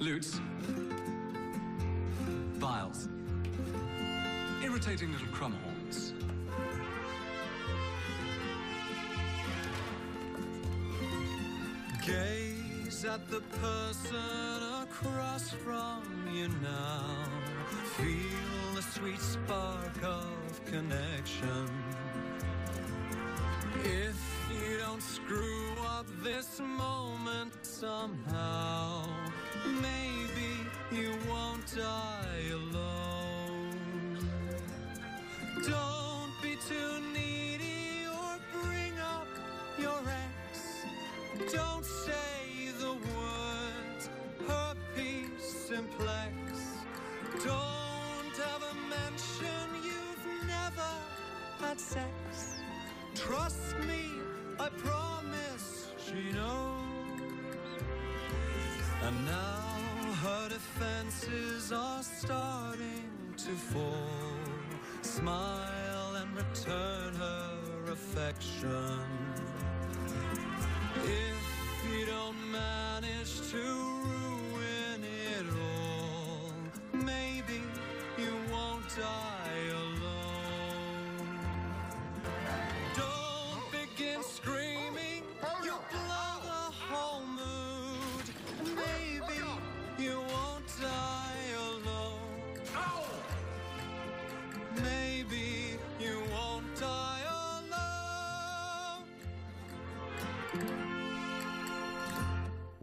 Lutes. Vials. Irritating little crumhorns. Gaze at the person across from you now. Feel the sweet spark of connection. If you don't screw up this moment somehow, you won't die alone. Don't be too needy or bring up your ex. Don't say the words herpes simplex. Don't ever mention you've never had sex. Trust me, I promise she knows. And now defenses are starting to fall. Smile and return her affection. If you don't manage to ruin it all, maybe you won't die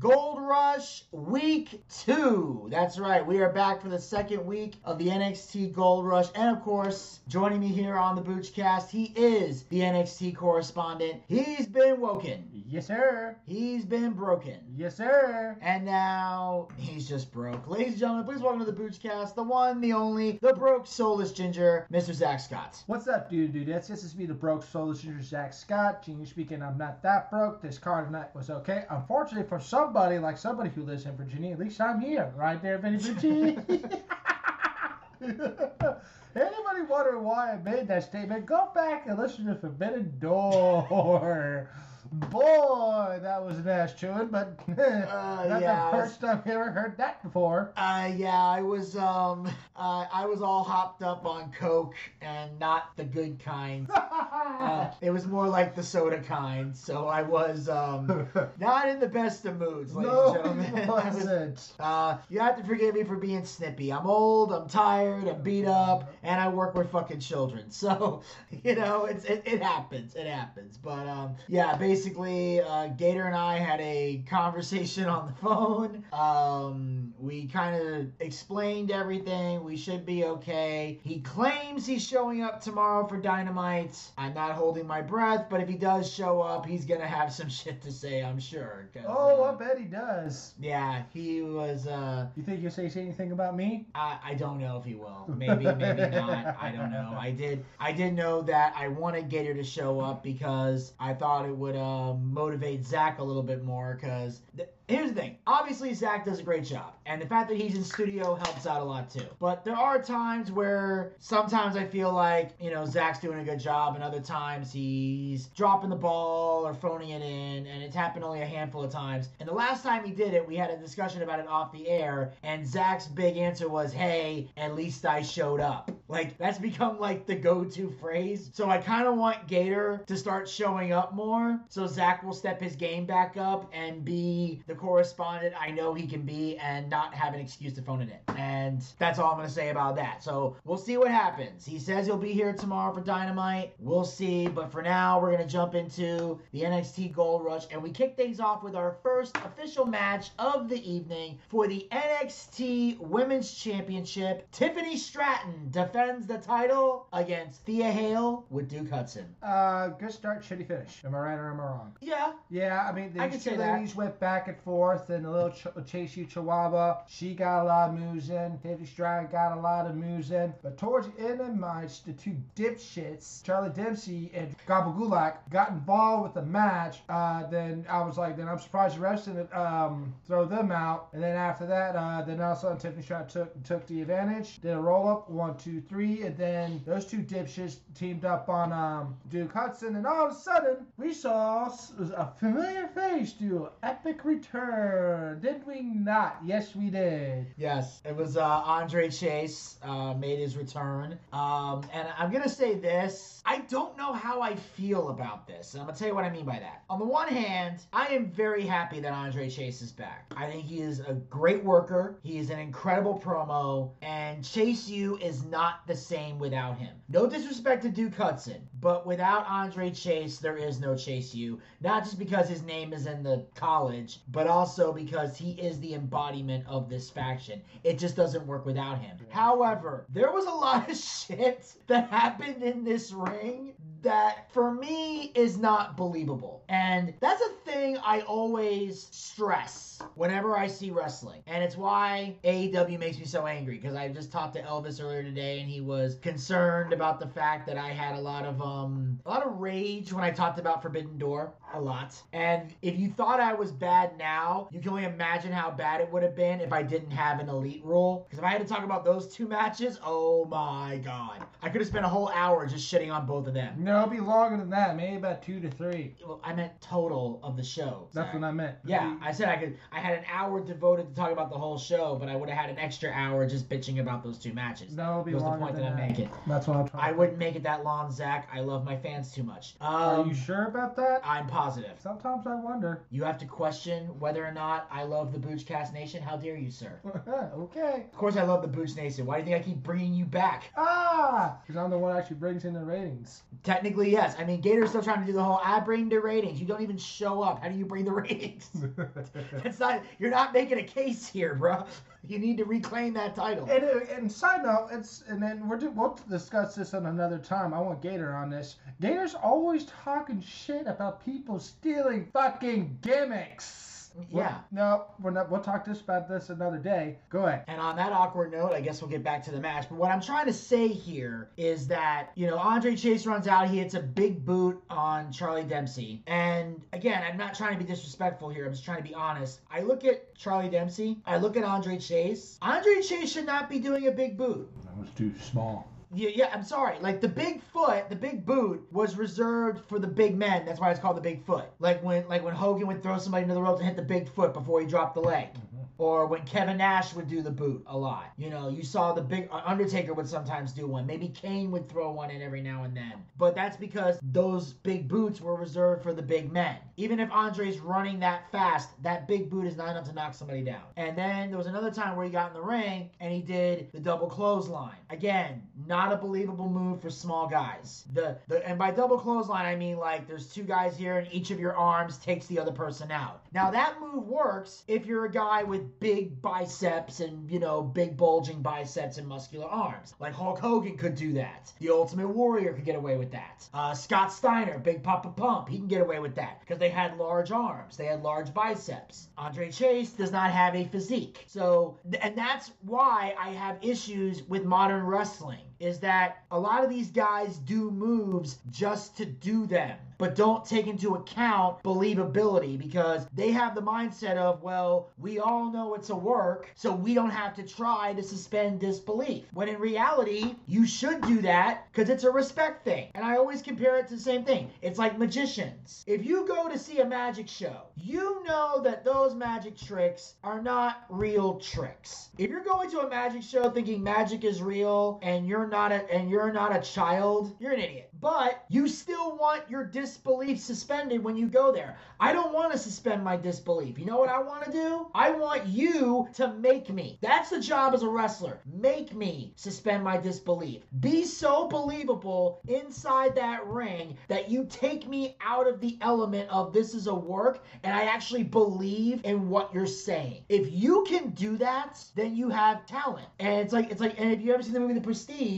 Gold Rush Week 2. That's right, we are back for the second week of the NXT Gold Rush, and of course, joining me here on the Boochcast, he is the NXT correspondent. He's been woken, Yes, sir. he's been broken. Yes, sir. And now he's just broke. Ladies and gentlemen, please welcome to the Boochcast, the one, the only, the broke soulless ginger, Mr. Zack Scott. What's up, dude, dudettes? This is me, the broke soulless ginger Zack Scott. Genially speaking, I'm not that broke. This card tonight was okay. Unfortunately, for somebody like somebody who lives in Virginia, at least I'm here, right there, Virginia. Anybody wondering why I made that statement? Go back and listen to Forbidden Door. Boy, that was an ass chewing, but not yeah. the first time I ever heard that before. Uh, yeah, I was, um, uh, I was all hopped up on Coke and not the good kind. Uh, it was more like the soda kind, so I was, um, not in the best of moods, ladies no, and gentlemen. was- wasn't. Uh, you have to forgive me for being snippy. I'm old, I'm tired, I'm beat up, and I work with fucking children. So, you know, it's it, it happens. It happens. But um, yeah, basically, uh, Gator and I had a conversation on the phone. Um, we kind of explained everything. We should be okay. He claims he's showing up tomorrow for Dynamite. I'm not holding my breath, but if he does show up, he's gonna have some shit to say, I'm sure. Oh, uh, I bet he does. yeah, he was. uh You think he'll say anything about me? I, I don't know if he will. Maybe, maybe not. I don't know. I did. I did know that I wanted Gator to show up because I thought it would uh, Um, motivate Zack a little bit more. Because th- here's the thing. Obviously, Zack does a great job, and the fact that he's in studio helps out a lot too. But there are times where sometimes I feel like you know Zack's doing a good job, and other times he's dropping the ball or phoning it in, and it's happened only a handful of times. And the last time he did it, we had a discussion about it off the air, and Zack's big answer was, "Hey, at least I showed up." Like that's become like the go-to phrase. So I kind of want Gator to start showing up more, so Zack will step his game back up and be the correspondent I know he can be, and not have an excuse to phone it in. And that's all I'm gonna say about that. So we'll see what happens. He says he'll be here tomorrow for Dynamite. We'll see. But for now, we're gonna jump into the NXT Gold Rush, and we kick things off with our first official match of the evening for the NXT Women's Championship. Tiffany Stratton defends the title against Thea Hail with Duke Hudson. Uh, good start, shitty finish. Am I right or am I wrong? Yeah, Yeah, I mean, I these can two say that. ladies went back and forth, and the little ch- Chase U Chihuahua, she got a lot of moves in. Tiffany Stratton got a lot of moves in. But towards the end of the match, the two dipshits, Charlie Dempsey and Gabagulak, got involved with the match. Uh, then I was like, then I'm surprised the rest didn't um, throw them out. And then after that, uh, then all of a sudden Tiffany Stratton took took the advantage. Did a roll up, one, two, three, and then those two dipshits teamed up on um, Duke Hudson, and all of a sudden we saw a familiar face do an epic return, did we not? Yes, we did. Yes, it was uh, Andre Chase uh, made his return, um, and I'm gonna say this: I don't know how I feel about this, and I'm gonna tell you what I mean by that. On the one hand, I am very happy that Andre Chase is back. I think he is a great worker. He is an incredible promo, and Chase U is not the same without him. No disrespect to Duke Hudson, but without Andre Chase, there is no Chase U. Not just because his name is in the college, but also because he is the embodiment of this faction. It just doesn't work without him. However, there was a lot of shit that happened in this ring that for me is not believable. And that's a thing I always stress whenever I see wrestling. And it's why AEW makes me so angry because I just talked to Elvis earlier today and he was concerned about the fact that I had a lot of um a lot of rage when I talked about Forbidden Door a lot. And if you thought I was bad now, you can only imagine how bad it would have been if I didn't have an elite rule. Because if I had to talk about those two matches, oh my god. I could have spent a whole hour just shitting on both of them. No, it'll be longer than that, maybe about two to three. Well, I meant total of the show. That's what I meant. Yeah, I said I could. I had an hour devoted to talk about the whole show, but I would have had an extra hour just bitching about those two matches. No, it'll be was the point that I'm that. making. That's what I'm trying. I wouldn't make it that long, Zack. I love my fans too much. Are Um, you sure about that? I'm positive. Sometimes I wonder. You have to question whether or not I love the Boochcast Nation. How dare you, sir? okay. Of course, I love the Booch Nation. Why do you think I keep bringing you back? Ah, because I'm the one actually brings in the ratings. Technically, yes. I mean, Gator's still trying to do the whole I bring the ratings. You don't even show up. How do you bring the ratings? It's not. You're not making a case here, bro. You need to reclaim that title. And, uh, and side note, it's and then we're we'll discuss this on another time. I want Gator on this. Gator's always talking shit about people stealing fucking gimmicks. Yeah. No, we're not. We'll talk this about this another day. Go ahead. And on that awkward note, I guess we'll get back to the match. But what I'm trying to say here is that, you know, Andre Chase runs out. He hits a big boot on Charlie Dempsey. And again, I'm not trying to be disrespectful here. I'm just trying to be honest. I look at Charlie Dempsey. I look at Andre Chase. Andre Chase should not be doing a big boot. That was too small. Yeah, yeah, I'm sorry. Like the big foot, the big boot was reserved for the big men. That's why it's called the big foot. Like when like when Hogan would throw somebody into the ropes and hit the big foot before he dropped the leg. Mm-hmm. Or when Kevin Nash would do the boot a lot. You know, you saw the big uh, Undertaker would sometimes do one. Maybe Kane would throw one in every now and then. But that's because those big boots were reserved for the big men. Even if Andre's running that fast, that big boot is not enough to knock somebody down. And then there was another time where he got in the ring and he did the double clothesline. Again, not a believable move for small guys. The the and by double clothesline I mean like there's two guys here and each of your arms takes the other person out. Now that move works if you're a guy with big biceps and you know big bulging biceps and muscular arms. Like Hulk Hogan could do that. The Ultimate Warrior could get away with that. Uh, Scott Steiner, Big Papa Pump, he can get away with that because they had large arms, they had large biceps. Andre Chase does not have a physique. So and that's why I have issues with modern wrestling is that a lot of these guys do moves just to do them, but don't take into account believability because they have the mindset of, well, we all know it's a work, so we don't have to try to suspend disbelief. When in reality, you should do that because it's a respect thing. And I always compare it to the same thing. It's like magicians. If you go to see a magic show, you know that those magic tricks are not real tricks. If you're going to a magic show thinking magic is real and you're not a and you're not a child, you're an idiot. But you still want your disbelief suspended when you go there. I don't want to suspend my disbelief. You know what I want to do? I want you to make me. That's the job as a wrestler. Make me suspend my disbelief. Be so believable inside that ring that you take me out of the element of this is a work and I actually believe in what you're saying. If you can do that, then you have talent. And it's like it's like and if you ever seen the movie The Prestige,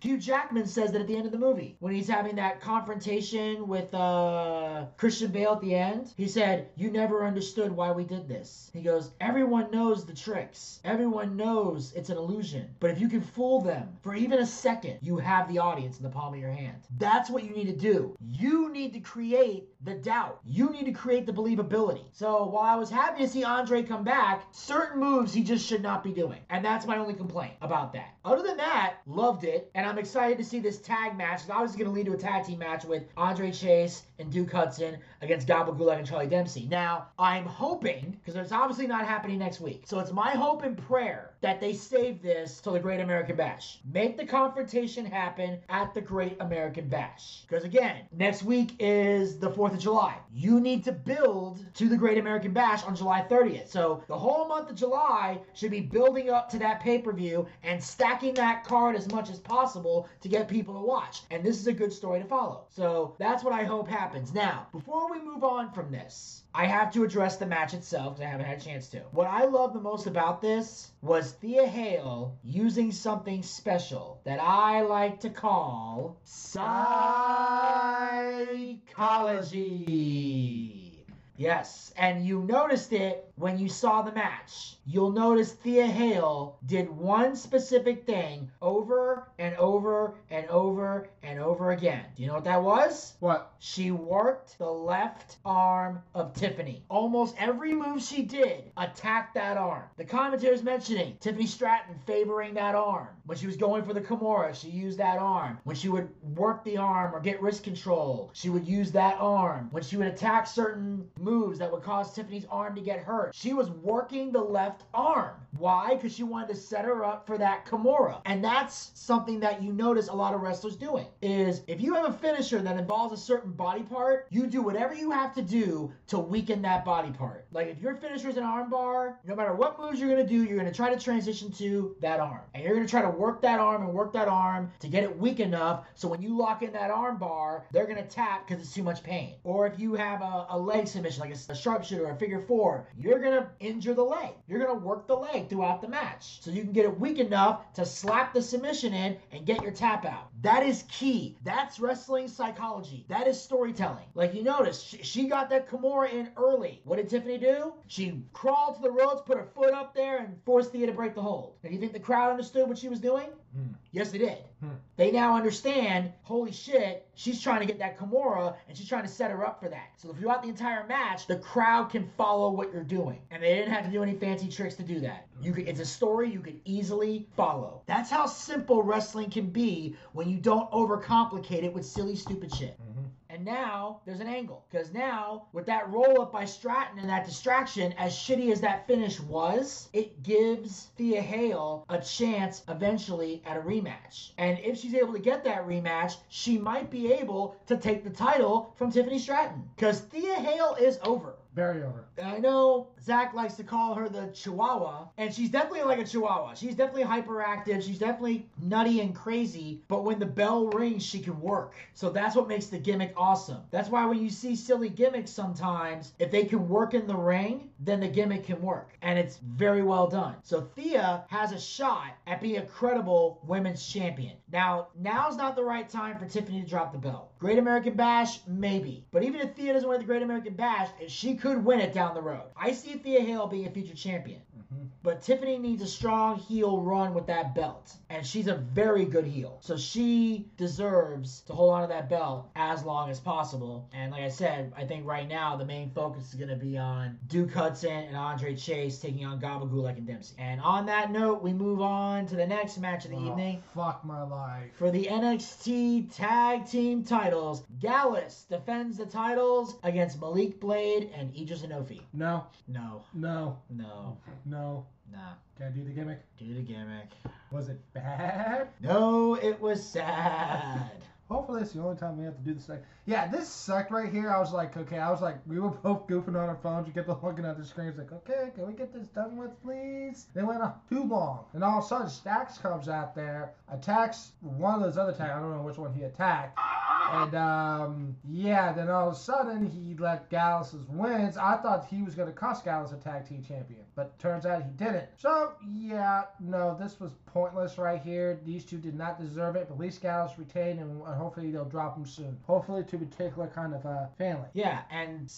Hugh Jackman says that at the end of the movie when he's having that confrontation with uh, Christian Bale at the end. He said, "You never understood why we did this." He goes, "Everyone knows the tricks. Everyone knows it's an illusion. But if you can fool them for even a second, you have the audience in the palm of your hand. That's what you need to do. You need to create the doubt. You need to create the believability. So while I was happy to see Andre come back, certain moves he just should not be doing. And that's my only complaint about that. Other than that, Loved it. And I'm excited to see this tag match. It's obviously going to lead to a tag team match with Andre Chase and Duke Hudson against Gabba Gulak and Charlie Dempsey. Now, I'm hoping, because it's obviously not happening next week. So it's my hope and prayer that they save this till the Great American Bash. Make the confrontation happen at the Great American Bash. Because again, next week is the 4th of July. You need to build to the Great American Bash on July 30th. So the whole month of July should be building up to that pay per view and stacking that card as much as possible to get people to watch. And this is a good story to follow. So that's what I hope happens. Now, before we move on from this, I have to address the match itself because I haven't had a chance to. What I love the most about this was Thea Hail using something special that I like to call psychology. Yes, and you noticed it when you saw the match. You'll notice Thea Hail did one specific thing over and over and over and over again. Do you know what that was? What? She worked the left arm of Tiffany. Almost every move she did attacked that arm. The commentator's mentioning Tiffany Stratton favoring that arm. When she was going for the Kimura, she used that arm. When she would work the arm or get wrist control, she would use that arm. When she would attack certain moves that would cause Tiffany's arm to get hurt, she was working the left arm. Why? Because she wanted to set her up for that Kimura. And that's something that you notice a lot of wrestlers doing. Is if you have a finisher that involves a certain body part, you do whatever you have to do to weaken that body part. Like if your finisher is an arm bar, no matter what moves you're gonna do, you're gonna try to transition to that arm. And you're gonna try to work that arm and work that arm to get it weak enough so when you lock in that arm bar, they're gonna tap because it's too much pain. Or if you have a, a leg submission, like a, a sharpshooter or a figure four, you're gonna injure the leg. You're gonna work the leg throughout the match. So you can get it weak enough to slap the submission in and get your tap out. That is key. That's wrestling psychology. That is storytelling. Like you notice, she, she got that Kimura in early. What did Tiffany do? She crawled to the ropes, put her foot up there, and forced Thea to break the hold. Now, you think the crowd understood what she was doing? Hmm. Yes, they did. Hmm. They now understand, holy shit, she's trying to get that Kimura and she's trying to set her up for that. So throughout the entire match, the crowd can follow what you're doing. And they didn't have to do any fancy tricks to do that. You could, it's a story you can easily follow. That's how simple wrestling can be when you don't overcomplicate it with silly, stupid shit. Mhm. And now there's an angle. Because now, with that roll up by Stratton and that distraction, as shitty as that finish was, it gives Thea Hail a chance eventually at a rematch. And if she's able to get that rematch, she might be able to take the title from Tiffany Stratton. Because Thea Hail is over. Very over. I know Zack likes to call her the Chihuahua, and she's definitely like a Chihuahua. She's definitely hyperactive. She's definitely nutty and crazy. But when the bell rings, she can work. So that's what makes the gimmick awesome. That's why when you see silly gimmicks sometimes, if they can work in the ring, then the gimmick can work. And it's very well done. So Thea has a shot at being a credible women's champion. Now, now's not the right time for Tiffany to drop the belt. Great American Bash, maybe. But even if Thea doesn't win the Great American Bash, she could win it down the road. I see Thea Hail being a future champion. Mhm. But Tiffany needs a strong heel run with that belt. And she's a very good heel. So she deserves to hold on to that belt as long as possible. And like I said, I think right now the main focus is going to be on Duke Hudson and Andre Chase taking on Gabagulak and Dempsey. And on that note, we move on to the next match of the Oh, evening. Fuck my life. For the NXT Tag Team titles, Gallus defends the titles against Malik Blade and Edris Enofé. No, No, no, no, no. nah. Can I do the gimmick? Do the gimmick. Was it bad? No, it was sad. Hopefully, it's the only time we have to do this thing. Yeah, this sucked right here. I was like, okay, I was like, we were both goofing on our phones. We kept looking at the screens, like, okay, can we get this done with, please? They went on too long. And all of a sudden, Stacks comes out there, attacks one of those other tags. I don't know which one he attacked. And, um, yeah, then all of a sudden, he let Gallus' wins. I thought he was going to cost Gallus a tag team champion, but turns out he didn't. So, yeah, no, this was pointless right here. These two did not deserve it, but at least Gallus retained, and hopefully they'll drop him soon. Hopefully to a particular kind of uh, family. Yeah, and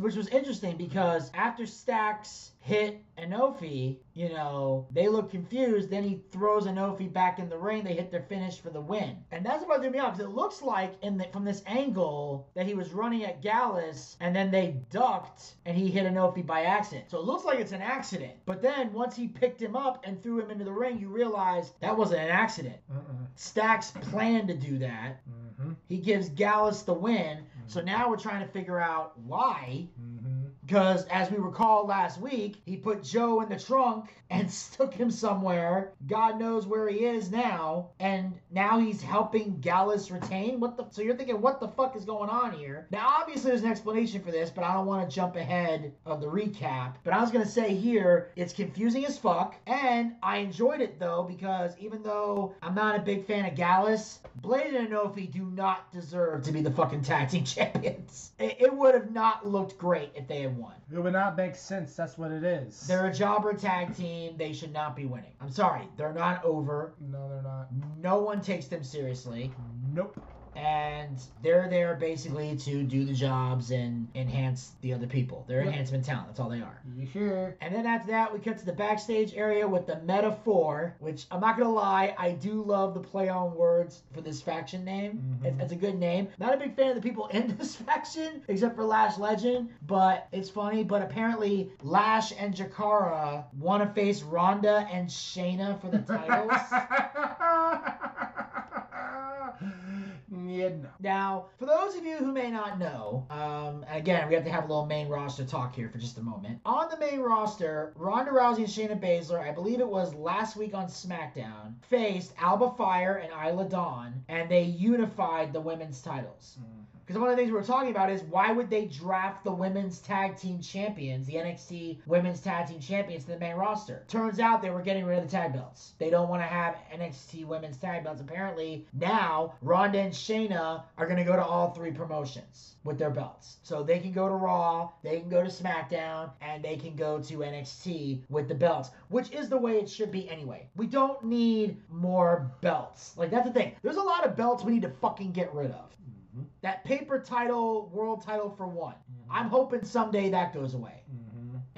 which was interesting because after Stacks hit Enofé, you know, they look confused. Then he throws Enofé back in the ring. They hit their finish for the win. And that's what threw me off because it looks like in the, from this angle that he was running at Gallus and then they ducked and he hit Enofé by accident. So it looks like it's an accident. But then once he picked him up and threw him into the ring, you realize that wasn't an accident. Mm-mm. Stacks planned to do that. Mm-hmm. He gives Gallus the win. So now we're trying to figure out why. Mm-hmm. Because as we recall last week, he put Joe in the trunk and took him somewhere. God knows where he is now. And now he's helping Gallus retain. What the? So you're thinking, what the fuck is going on here? Now, obviously, there's an explanation for this, but I don't want to jump ahead of the recap. But I was gonna say here, it's confusing as fuck, and I enjoyed it though because even though I'm not a big fan of Gallus, Blade and Enofé do not deserve to be the fucking tag team champions. It, it would have not looked great if they had won. It would not make sense. That's what it is. They're a jobber tag team. They should not be winning. I'm sorry. They're not over. no, they're not. No one takes them seriously. Nope. And they're there basically to do the jobs and enhance the other people. They're Yep. enhancement talent. That's all they are. You hear? And then after that, we cut to the backstage area with the Meta-Four, which I'm not gonna lie, I do love the play on words for this faction name. Mhm. It's, it's a good name. Not a big fan of the people in this faction, except for Lash Legend, but it's funny. But apparently, Lash and Jakara want to face Ronda and Shayna for the titles. Now, for those of you who may not know, um, again, we have to have a little main roster talk here for just a moment. On the main roster, Ronda Rousey and Shayna Baszler, I believe it was last week on SmackDown, faced Alba Fyre and Isla Dawn, and they unified the women's titles. Because one of the things we were talking about is why would they draft the women's tag team champions, the NXT women's tag team champions, to the main roster? Turns out they were getting rid of the tag belts. They don't want to have NXT women's tag belts. Apparently, now Ronda and Shayna are going to go to all three promotions with their belts. So they can go to Raw, they can go to SmackDown, and they can go to NXT with the belts, which is the way it should be anyway. We don't need more belts. Like, that's the thing. There's a lot of belts we need to fucking get rid of. Mm-hmm. That paper title, world title for one. Mm-hmm. I'm hoping someday that goes away. Mm-hmm.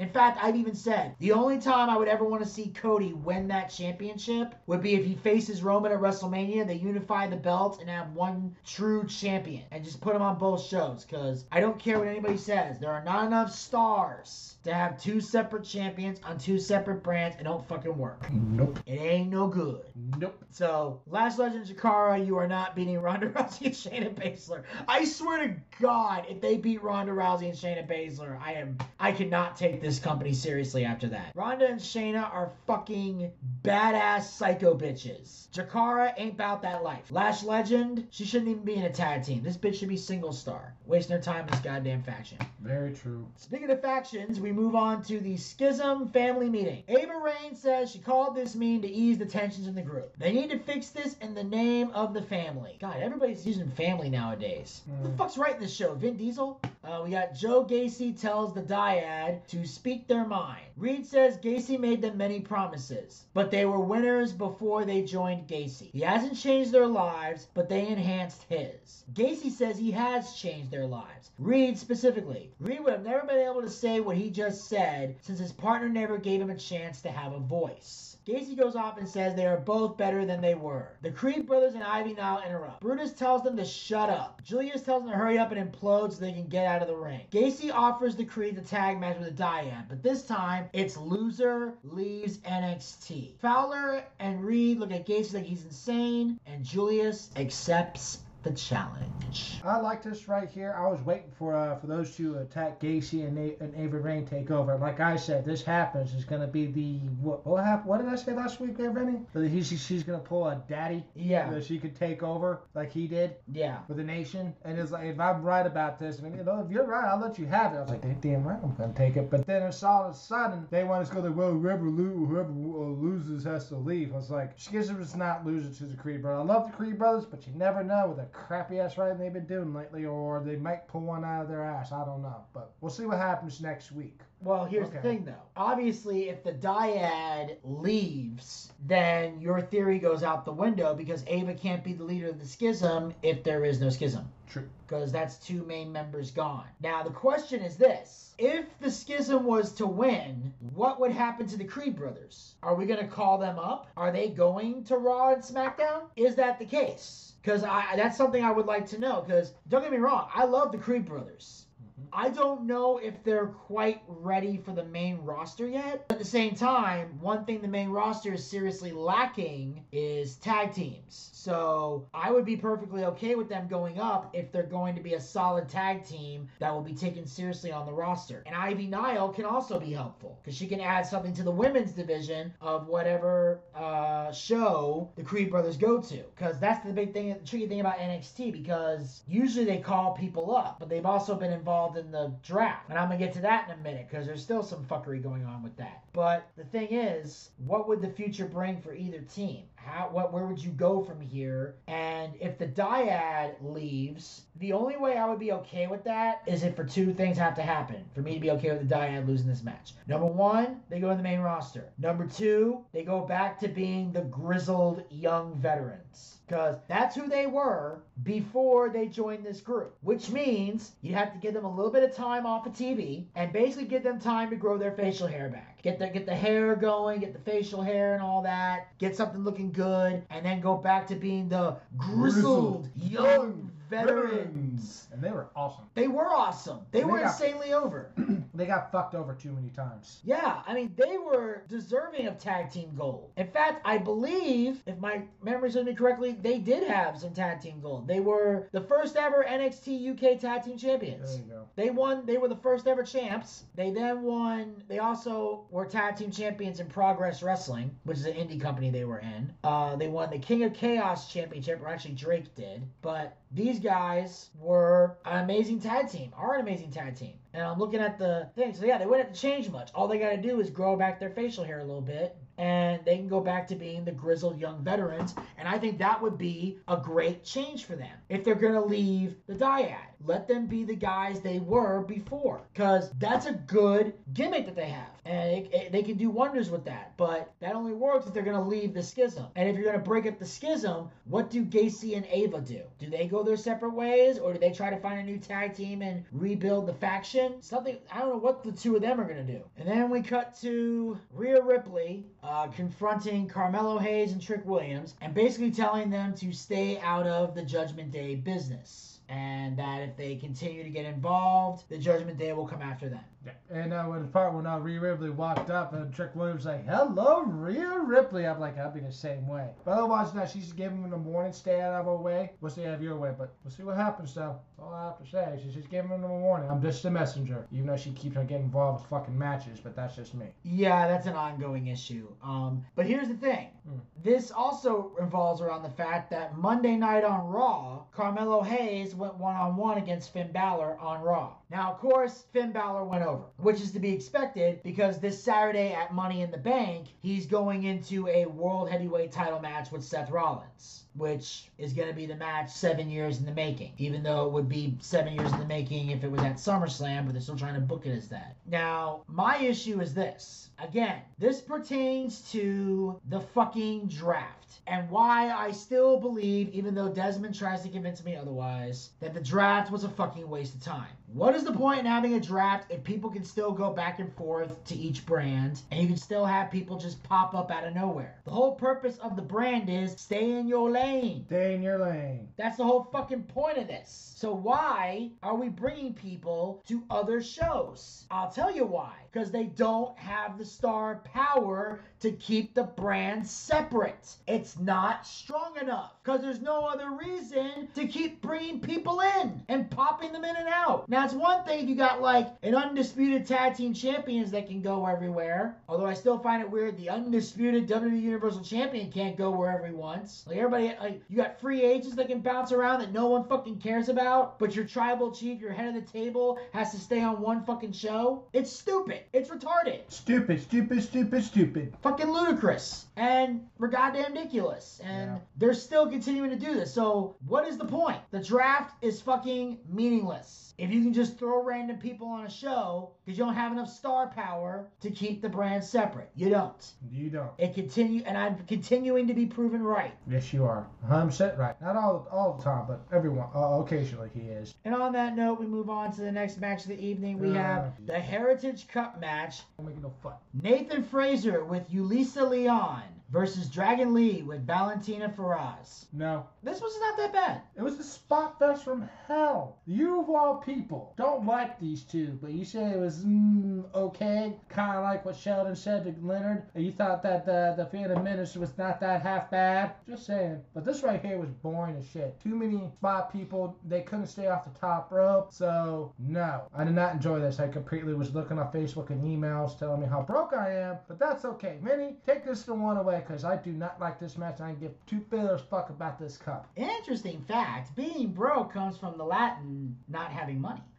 In fact, I've even said the only time I would ever want to see Cody win that championship would be if he faces Roman at WrestleMania. They unify the belts and have one true champion and just put him on both shows. Because I don't care what anybody says, there are not enough stars to have two separate champions on two separate brands. It don't fucking work. Nope. It ain't no good. Nope. So, Lash Legend Jakara, you are not beating Ronda Rousey and Shayna Baszler. I swear to God, if they beat Ronda Rousey and Shayna Baszler, I am I cannot take this company seriously after that. Ronda and Shayna are fucking badass psycho bitches. Jakara ain't about that life. Lash Legend, she shouldn't even be in a tag team. This bitch should be single star. Wasting her time in this goddamn faction. Very true. Speaking of factions, we move on to the Schism family meeting. Ava Raine says she called this meeting to ease the tensions in the group. They need to fix this in the name of the family. God, everybody's using family nowadays. Who the Mm. fuck's writing this show? Vin Diesel? Uh, we got Joe Gacy tells the dyad to speak their mind. Reid says Gacy made them many promises, but they were winners before they joined Gacy. He hasn't changed their lives, but they enhanced his. Gacy says he has changed their lives. Reid specifically. Reid would have never been able to say what he just said since his partner never gave him a chance to have a voice. Gacy goes off and says they are both better than they were. The Creed brothers and Ivy now interrupt. Brutus tells them to shut up. Julius tells them to hurry up and implode so they can get out of the ring. Gacy offers the Creed the tag match with a dyad, but this time it's loser leaves NXT. Fowler and Reid look at Gacy like he's insane, and Julius accepts the challenge. I like this right here. I was waiting for uh, for those two to attack Gacy and, A- and Ava Raine take over. Like I said, this happens. It's gonna be the what? What happened? What did I say last week, Rain? That he, she's gonna pull a daddy. Yeah. That she could take over like he did Yeah. for the nation. And it's like if I'm right about this, you know, if you're right, I'll let you have it. I was like, "Damn, damn right, I'm gonna take it. But then it's all of a sudden they want us to go there. Well, whoever, lo- whoever uh, loses has to leave. I was like, Schism is not losing to the Creed brothers. I love the Creed brothers, but you never know with a crappy ass writing they've been doing lately, or they might pull one out of their ass. I don't know, but we'll see what happens next week. Well, here's the thing, though. Obviously, if the dyad leaves, then your theory goes out the window because Ava can't be the leader of the schism if there is no schism. True. Because that's two main members gone. Now, the question is this if the schism was to win, what would happen to the Creed brothers? Are we going to call them up? Are they going to Raw and SmackDown? Is that the case? Because I that's something I would like to know. Because don't get me wrong, I love the Creed brothers. I don't know if they're quite ready for the main roster yet. At the same time, one thing the main roster is seriously lacking is tag teams. So I would be perfectly okay with them going up if they're going to be a solid tag team that will be taken seriously on the roster. And Ivy Nile can also be helpful because she can add something to the women's division of whatever uh, show the Creed brothers go to. Because that's the big thing, the tricky thing about NXT. Because usually they call people up, but they've also been involved in the draft. And I'm gonna get to that in a minute because there's still some fuckery going on with that. But the thing is, what would the future bring for either team? How what where would you go from here? And if the dyad leaves, the only way I would be okay with that is if for two things have to happen for me to be okay with the dyad losing this match. Number one, they go in the main roster. Number two, they go back to being the grizzled young veterans. Because that's who they were before they joined this group. Which means you have to give them a little bit of time off of TV and basically give them time to grow their facial hair back. Get the get the hair going, get the facial hair and all that, get something looking good, and then go back to being the grizzled, young veterans. And they were awesome. They were awesome. They They were got- insanely over. They got fucked over too many times. Yeah, I mean, they were deserving of tag team gold. In fact, I believe, if my memory serves me correctly, they did have some tag team gold. They were the first ever NXT UK tag team champions. There you go. They won, they were the first ever champs. They then won, they also were tag team champions in Progress Wrestling, which is an indie company they were in. Uh, they won the King of Chaos championship, or actually Drake did. But these guys were an amazing tag team, are an amazing tag team. And I'm looking at the thing. So yeah, they wouldn't have to change much. All they got to do is grow back their facial hair a little bit, and they can go back to being the grizzled young veterans. And I think that would be a great change for them if they're gonna leave the dyad. Let them be the guys they were before, because that's a good gimmick that they have, and it, it- they can do wonders with that. But that only works if they're gonna leave the schism. And if you're gonna break up the schism, what do Gacy and Ava do? Do they go their separate ways, or do they try to find a new tag team and rebuild the faction? Something I don't know what the two of them are gonna do. And then we cut to Rhea Ripley uh, confronting Carmelo Hayes and Trick Williams, and basically telling them to stay out of the Judgment Day business. And that if they continue to get involved, the Judgment Day will come after them. Yeah. And uh, when the part when uh, Rhea Ripley walked up and Trick Williams was like, "Hello, Rhea Ripley," I'm like, I'll be the same way. But otherwise, now she's giving him in the morning, stay out of her way. We'll stay out of your way, but we'll see what happens. Though that's all I have to say. She's just giving him a warning. I'm just a messenger, even though she keeps on getting involved with fucking matches. But that's just me. Yeah, that's an ongoing issue. Um, but here's the thing. Mm. This also revolves around the fact that Monday night on Raw, Carmelo Hayes went one on one against Finn Balor on Raw. Now, of course, Finn Balor went over, which is to be expected because this Saturday at Money in the Bank, he's going into a World Heavyweight title match with Seth Rollins. Which is going to be the match seven years in the making, even though it would be seven years in the making if it was at SummerSlam, but they're still trying to book it as that. Now, my issue is this. Again, this pertains to the fucking draft. And why I still believe, even though Desmond tries to convince me otherwise, that the draft was a fucking waste of time. What is the point in having a draft if people can still go back and forth to each brand and you can still have people just pop up out of nowhere? The whole purpose of the brand is stay in your lane. Stay in your lane. That's the whole fucking point of this. So why are we bringing people to other shows? I'll tell you why. Because they don't have the star power to keep the brand separate. It's not strong enough. Because there's no other reason to keep bringing people in and popping them in and out. Now, it's one thing if you got like an undisputed tag team champions that can go everywhere. Although I still find it weird the undisputed WWE Universal Champion can't go wherever he wants. Like everybody, like you got free agents that can bounce around that no one fucking cares about, but your tribal chief, your head of the table, has to stay on one fucking show. It's stupid. It's retarded. Stupid, stupid, stupid, stupid. Fucking ludicrous and we're goddamn ridiculous, and Yeah. they're still continuing to do this. So what is the point? The draft is fucking meaningless. If you can just throw random people on a show because you don't have enough star power to keep the brand separate. You don't. You don't. It continue, and I'm continuing to be proven right. Yes, you are. 100% right. Not all all the time, but everyone. Uh, occasionally he is. And on that note, we move on to the next match of the evening. We have the Heritage Cup match. Don't make no fun. Nathan Frazer with Ulisa Leon versus Dragon Lee with Valentina Feroz. No. This was not that bad. It was a spot fest from hell. You of all people don't like these two, but you say it was mm, okay, kind of like what Sheldon said to Leonard. And you thought that the the Phantom Menace was not that half bad. Just saying. But this right here was boring as shit. Too many spot people. They couldn't stay off the top rope. So no, I did not enjoy this. I completely was looking on Facebook and emails telling me how broke I am. But that's okay. Minnie, take this one away because I do not like this match. I give two feathers fuck about this cup. Interesting fact being broke comes from the Latin not having money.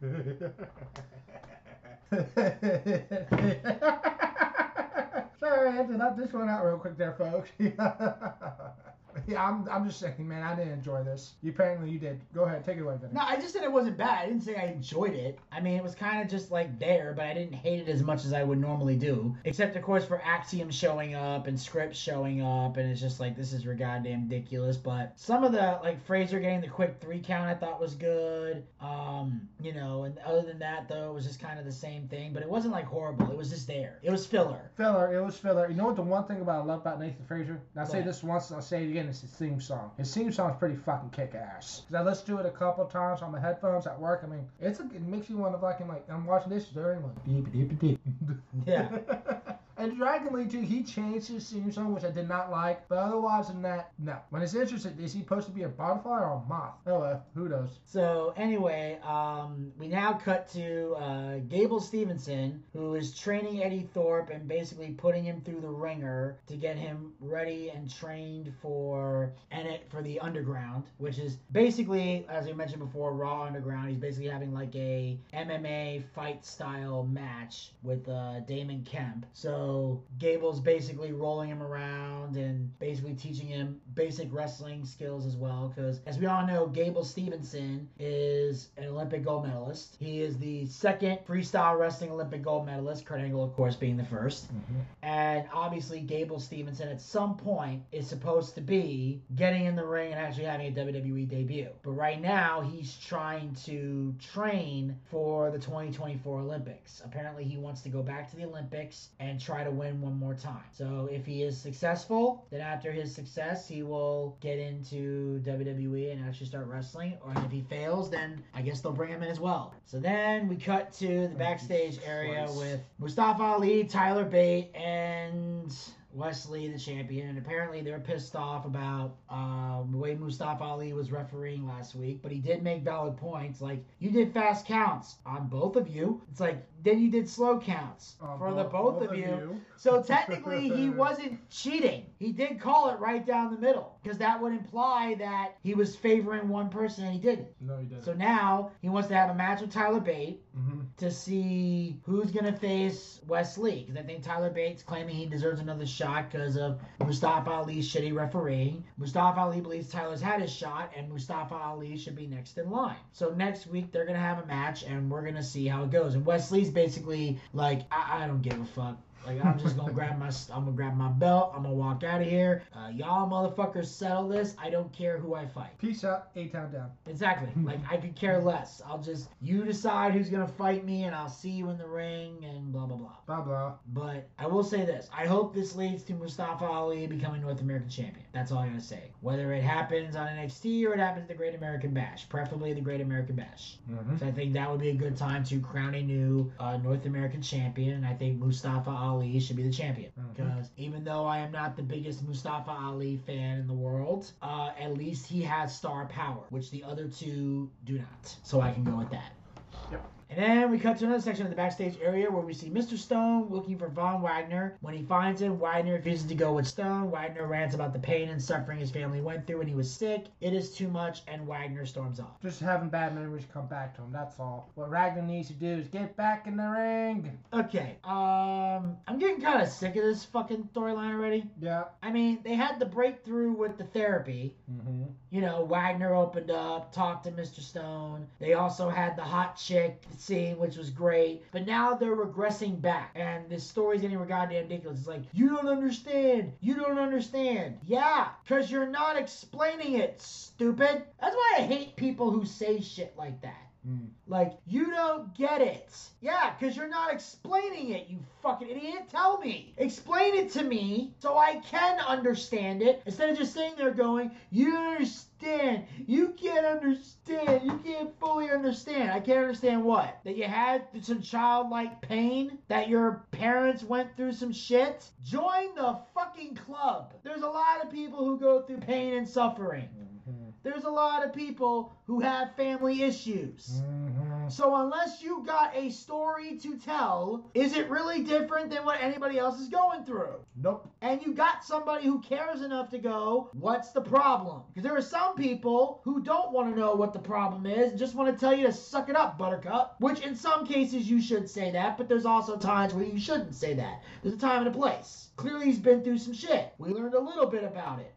Sorry, I had to knock this one out real quick there, folks. yeah, I'm, I'm just saying, man, I didn't enjoy this. You apparently you did. Go ahead, take it away, Vinny. No, I just said it wasn't bad. I didn't say I enjoyed it. I mean, it was kind of just like there, but I didn't hate it as much as I would normally do. Except, of course, for Axiom showing up and Scrypts showing up, and it's just like, this is goddamn ridiculous. But some of the, like, Frazer getting the quick three count I thought was good. Um, you know, and other than that, though, it was just kind of the same thing. But it wasn't, like, horrible. It was just there. It was filler. Filler, it was filler. You know what the one thing about I love about Nathan Frazer? And I'll say this once and I'll say it again, it's his theme song. His theme song is pretty fucking kick ass. I listened to it a couple times on my headphones at work. I mean, it's a, it makes you want to fucking like I'm watching this during like beep beep beep. Yeah. and Dragon Lee too, he changed his theme song, which I did not like. But otherwise than that, no. When it's interesting, is he supposed to be a butterfly or a moth? Oh well, who knows? So anyway, um, we now cut to uh, Gable Steveson, who is training Eddy Thorpe and basically putting him through the ringer to get him ready and trained for and it for the Underground, which is basically, as I mentioned before, Raw Underground. He's basically having like a MMA fight style match with uh, Damon Kemp. So Gable's basically rolling him around and basically teaching him basic wrestling skills as well. Because as we all know, Gable Steveson is an Olympic gold medalist. He is the second freestyle wrestling Olympic gold medalist. Kurt Angle, of course, being the 1st mm-hmm. And obviously, Gable Steveson at some point is supposed to be getting in the ring and actually having a WWE debut. But right now, he's trying to train for the 2024 Olympics. Apparently, he wants to go back to the Olympics and try to win one more time. So, if he is successful, then after his success, he will get into WWE and actually start wrestling. Or if he fails, then I guess they'll bring him in as well. So then we cut to the oh, backstage area with Mustafa Ali, Tyler Bate, and Wes Lee, the champion, and apparently they're pissed off about um, the way Mustafa Ali was refereeing last week. But he did make valid points, like you did fast counts on both of you. It's like then you did slow counts for bo- the both, of you. So technically, he wasn't cheating. He did call it right down the middle because that would imply that he was favoring one person and he didn't. No, he didn't. So now he wants to have a match with Tyler Bate hmm to see who's gonna face Wes Lee. Because I think Tyler Bates claiming he deserves another shot because of Mustafa Ali's shitty refereeing. Mustafa Ali believes Tyler's had his shot and Mustafa Ali should be next in line. So next week they're gonna have a match and we're gonna see how it goes. And Wes Lee's basically like, I, I don't give a fuck. Like I'm just gonna grab my, I'm gonna grab my belt. I'm gonna walk out of here. Uh, y'all motherfuckers settle this. I don't care who I fight. Peace out, A Town down. Exactly. Like I could care less. I'll just you decide who's gonna fight me, and I'll see you in the ring, and blah blah blah. Blah blah. But I will say this: I hope this leads to Mustafa Ali becoming North American champion. That's all I gotta say. Whether it happens on NXT or it happens at the Great American Bash, preferably the Great American Bash. Mm-hmm. So I think that would be a good time to crown a new uh, North American champion, and I think Mustafa Ali should be the champion. Mhm. Because even though I am not the biggest Mustafa Ali fan in the world, uh, at least he has star power, which the other two do not. So I can go with that. And then we cut to another section of the backstage area where we see Mr. Stone looking for Von Wagner. When he finds him, Wagner refuses to go with Stone. Wagner rants about the pain and suffering his family went through when he was sick. It is too much, and Wagner storms off. Just having bad memories come back to him. That's all. What Ragnar needs to do is get back in the ring. Okay, um, I'm getting kind of sick of this fucking storyline already. Yeah. I mean, they had the breakthrough with the therapy, Mm-hmm. You know, Wagner opened up, talked to Mr. Stone. They also had the hot chick scene, which was great. But now they're regressing back, and this story's getting goddamn ridiculous. It's like, you don't understand. You don't understand. Yeah, because you're not explaining it, stupid. That's why I hate people who say shit like that. Mm. Like, you don't get it. Yeah, because you're not explaining it, you fucking idiot. Tell me. Explain it to me so I can understand it instead of just sitting there going, you understand. You can't understand. You can't fully understand. I can't understand what? That you had some childlike pain? That your parents went through some shit? Join the fucking club. There's a lot of people who go through pain and suffering. Mhm. There's a lot of people who have family issues. Mhm. So unless you got a story to tell, is it really different than what anybody else is going through? Nope. And you got somebody who cares enough to go, what's the problem? Because there are some people who don't want to know what the problem is and just want to tell you to suck it up, buttercup. Which in some cases you should say that, but there's also times where you shouldn't say that. There's a time and a place. Clearly he's been through some shit. We learned a little bit about it.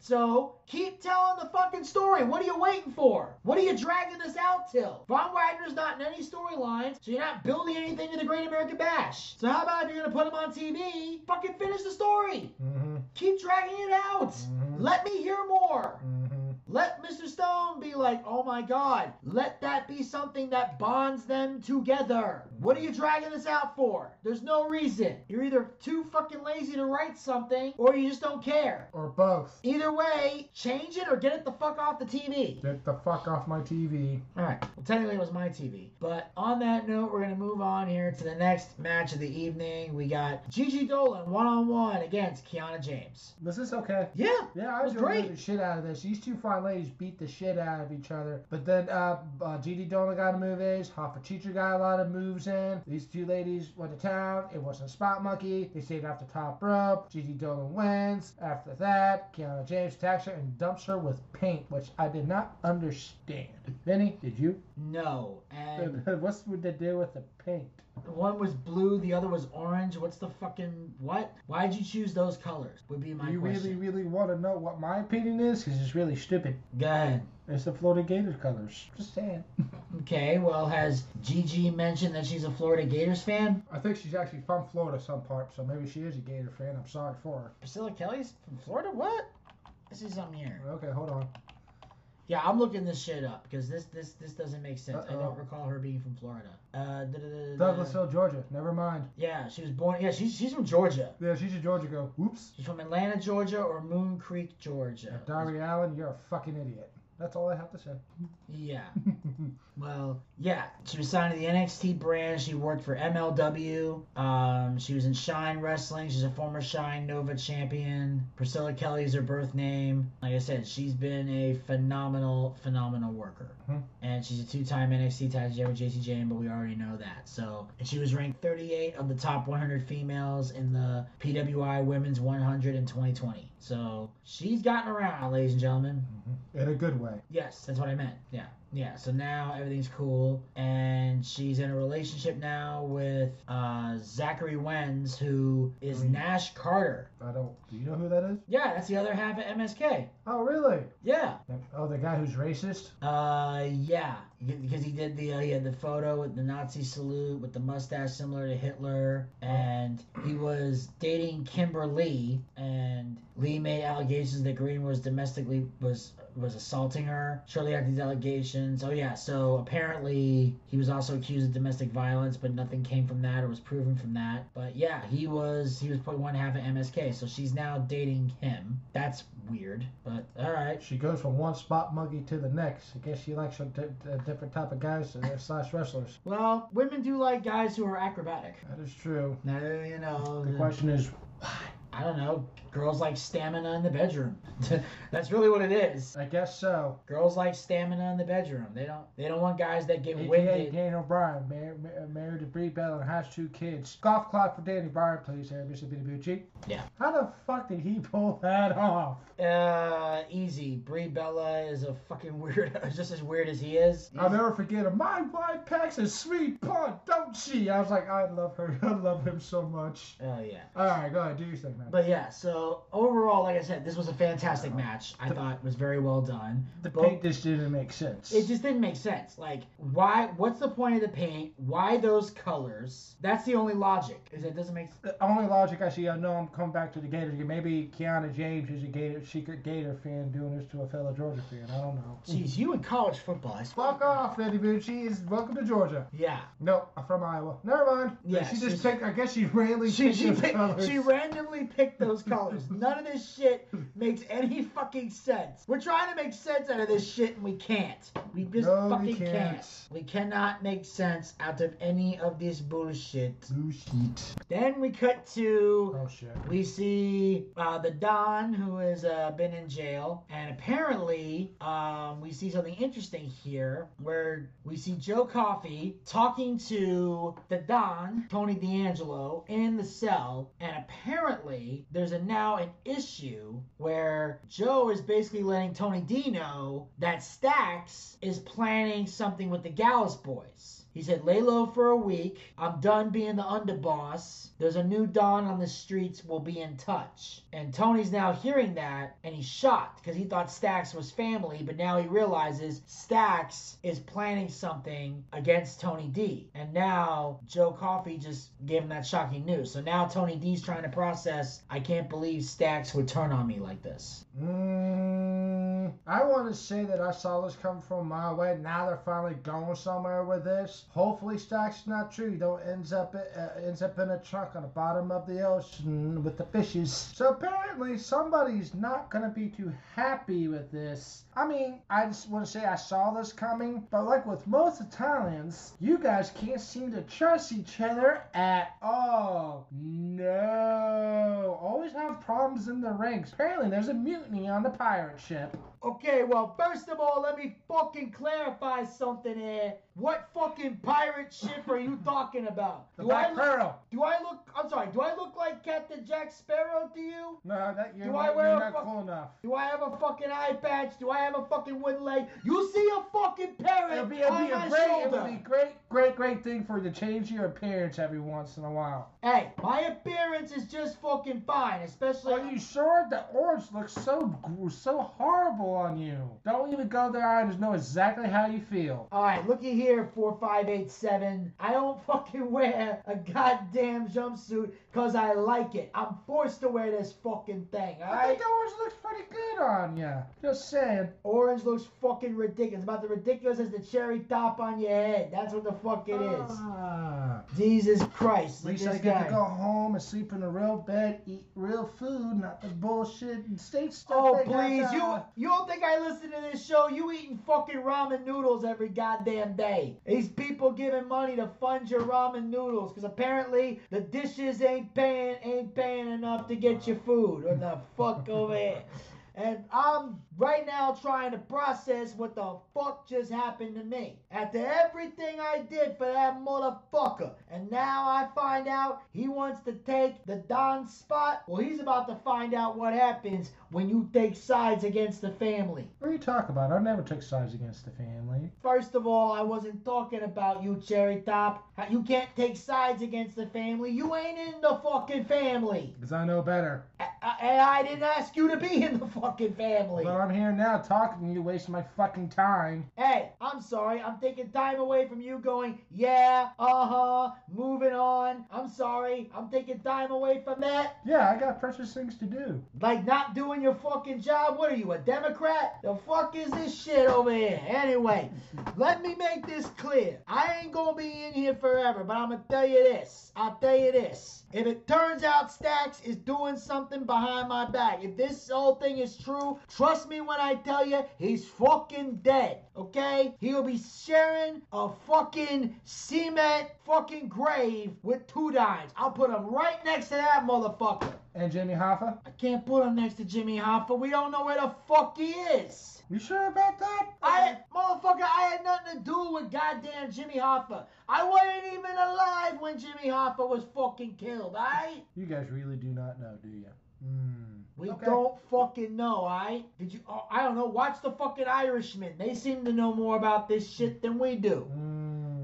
So keep telling the fucking story. What are you waiting for? What are you dragging this out till? Von Wagner's not in any storylines, so you're not building anything to the Great American Bash. So how about if you're gonna put him on TV, fucking finish the story. Mhm. Keep dragging it out. Mhm. Let me hear more. Mhm. Let Mr. Stone be like, oh my god, let that be something that bonds them together. What are you dragging this out for? There's no reason. You're either too fucking lazy to write something or you just don't care. Or both. Either way, change it or get it the fuck off the TV. Get the fuck off my TV. Alright, well, technically it was my TV. But on that note, we're going to move on here to the next match of the evening. We got Gigi Dolan one on one against Kiana James. Was this okay? Yeah, Yeah, I was great. the shit out of this. These two fine ladies beat the shit out of each other. But then uh, uh, Gigi Dolan got a move in. Hoffa Chicha got a lot of moves in. These two ladies went to town. It wasn't a spot monkey. They stayed off the top rope. Gigi Dolan wins. After that, Kiana James attacks her and dumps her with paint, which I did not understand. Vinny, did you? no. And What's with the deal with the paint? one was blue, the other was orange. What's the fucking what? Why'd you choose those colors? Would be my you question. really, really want to know what my opinion is? Because it's really stupid. Go ahead. It's the Florida Gators colors. Just saying. Okay, well, has Gigi mentioned that she's a Florida Gators fan? I think she's actually from Florida, some part, so maybe she is a Gator fan. I'm sorry for her. Priscilla Kelly's from Florida? What? This is something here. Okay, hold on. Yeah, I'm looking this shit up because this this this doesn't make sense. I Uh-oh. don't recall her being from Florida. Uh. Douglasville, Georgia. Never mind. Yeah, she was born. Yeah, she's she's from Georgia. Yeah, she's a Georgia girl. Oops. She's from Atlanta, Georgia, or Moon Creek, Georgia. Dari Allen, you're a fucking idiot. That's all I have to say. Yeah. Well, yeah. She was signed to the NXT brand. She worked for MLW. Um, she was in Shine Wrestling. She's a former Shine Nova champion. Priscilla Kelly is her birth name. Like I said, she's been a phenomenal, phenomenal worker. Mhm. And she's a two-time NXT tag champion with Jacy Jayne, but we already know that. So, and she was ranked 38 of the top 100 females in the PWI Women's 100 in 2020. So she's gotten around, ladies and gentlemen. Mm-hmm. In a good way. Yes, that's what I meant. Yeah. Yeah. So now everything's cool. And she's in a relationship now with uh, Zachary Wentz, who is. Nash Carter. I don't. Do you know who that is? Yeah, that's the other half of MSK. Oh, really? Yeah. Oh, the guy who's racist? Uh, yeah. Because he did the uh, he had the photo with the Nazi salute with the mustache similar to Hitler, and he was dating Kimber Lee, and Lee made allegations that Green was domestically was was assaulting her. Shortly after these allegations, oh yeah, so apparently he was also accused of domestic violence, but nothing came from that or was proven from that. But yeah, he was he was put one half of MSK, so she's now dating him. That's weird, but all right. She goes from one spot monkey to the next. I guess she likes a, di- a different type of guys slash wrestlers. Well, women do like guys who are acrobatic. That is true. Now, you know, The question is, why? I don't know. Girls like stamina in the bedroom. That's really what it is. I guess so. Girls like stamina in the bedroom. They don't. They don't want guys that get AKA winded. Danny O'Brien, mar- mar- married to Brie Bella and has two kids. Golf clap for Danny Bryan, please, there, Mr. Bitabucci. Yeah. How the fuck did he pull that off? Uh, easy. Brie Bella is a fucking weird. just as weird as he is. I'll never forget him. My wife packs a sweet punt, don't she? I was like, I love her. I love him so much. Oh yeah. All right, go ahead, do your thing, man. But yeah, so So overall, like I said, this was a fantastic match. I thought it was very well done. The Both- paint just didn't make sense. It just didn't make sense. Like, why? What's the point of the paint? Why those colors? That's the only logic. Is it doesn't make. the only logic I see, I know I'm coming back to the Gators. again. Maybe Kiana James is a Gator, secret Gator fan doing this to a fellow Georgia fan. I don't know. Jeez, you in college football? I. Fuck off, Eddie Bucci. Is welcome to Georgia. Yeah. No, I'm from Iowa. Never mind. Yeah, she just picked. I guess she randomly She picked she, those picked, she randomly picked those colors. None of this shit makes any fucking sense. We're trying to make sense out of this shit and we can't. We just No, we fucking can't. can't. We cannot make sense out of any of this bullshit. Bullshit. Then we cut to Oh shit. We see uh, the Don who has uh, been in jail, and apparently um, we see something interesting here where we see Joe Coffey talking to the Don, Tony D'Angelo, in the cell, and apparently there's a now an issue where Joe is basically letting Tony D know that Stacks is planning something with the Gallus boys. He said, lay low for a week. I'm done being the underboss. There's a new Don on the streets. We'll be in touch. And Tony's now hearing that and he's shocked because he thought Stacks was family, but now he realizes Stacks is planning something against Tony D. And now Joe Coffey just gave him that shocking news. So now Tony D's trying to process, I can't believe Stax would turn on me like this. Mm, I want to say that I saw this come from a mile away. Now they're finally going somewhere with this. Hopefully, Stack's not true. You don't ends up uh, ends up in a trunk on the bottom of the ocean with the fishes. So apparently, somebody's not gonna be too happy with this. I mean, I just want to say I saw this coming, but like with most Italians, you guys can't seem to trust each other at all. No, always have problems in the ranks. Apparently, there's a mutiny on the pirate ship. Okay, well, first of all, let me fucking clarify something here. What fucking pirate ship are you talking about? The Do I Black look, Pearl. do I look? I'm sorry. Do I look like Captain Jack Sparrow to you? No, that you're, Do not, I wear a not fuck- cool enough. Do I have a fucking eye patch? Do I have a fucking wooden leg? You see a fucking parrot It'll be, it'll on be my a great, shoulder. it'll be great, great, great thing for you to change your appearance every once in a while. Hey, my appearance is just fucking fine, especially. Are you sure the orange looks so so horrible on you? Don't even go there. I just know exactly how you feel. All right, looky here, four five eight seven. I don't fucking wear a goddamn jumpsuit because I like it. I'm forced to wear this fucking thing. All I right. think the orange looks pretty good on you. Just saying. Orange looks fucking ridiculous. About the ridiculous as the cherry top on your head. That's what the fuck it is. Ah. Jesus Christ. At least I get guy. to go home and sleep in a real bed, eat real food, not the bullshit and state stuff. Oh they got please, you you don't think I listen to this show? You eating fucking ramen noodles every goddamn day. These people giving money to fund your ramen noodles because apparently the dishes ain't paying ain't paying enough to get your food or the fuck over here. And I'm right now trying to process what the fuck just happened to me. After everything I did for that motherfucker. And now I find out he wants to take the Don spot. Well, he's about to find out what happens when you take sides against the family. What are you talking about? I never took sides against the family. First of all, I wasn't talking about you, Cherry Top. You can't take sides against the family. You ain't in the fucking family. Because I know better. And I didn't ask you to be in the fucking family. But I'm here now talking to you, wasting my fucking time. Hey, I'm sorry. I'm taking time away from you going, yeah, uh huh, moving on. I'm sorry. I'm taking time away from that. Yeah, I got precious things to do. Like not doing your fucking job. What are you, a Democrat? The fuck is this shit over here? Anyway, let me make this clear. I ain't gonna be in here forever, but I'm gonna tell you this. I'll tell you this. If it turns out Stacks is doing something behind my back, if this whole thing is true, trust me when I tell you, he's fucking dead. Okay? He'll be sharing a fucking cement fucking grave with two dimes. I'll put him right next to that motherfucker. And Jimmy Hoffa? I can't put him next to Jimmy Hoffa. We don't know where the fuck he is. You sure about that? I, motherfucker, I had nothing to do with goddamn Jimmy Hoffa. I wasn't even alive when Jimmy Hoffa was fucking killed, alright? You guys really do not know, do you? Hmm. We Okay. don't fucking know, alright? Did you, oh, I don't know, watch the fucking Irishman. They seem to know more about this shit than we do. Hmm.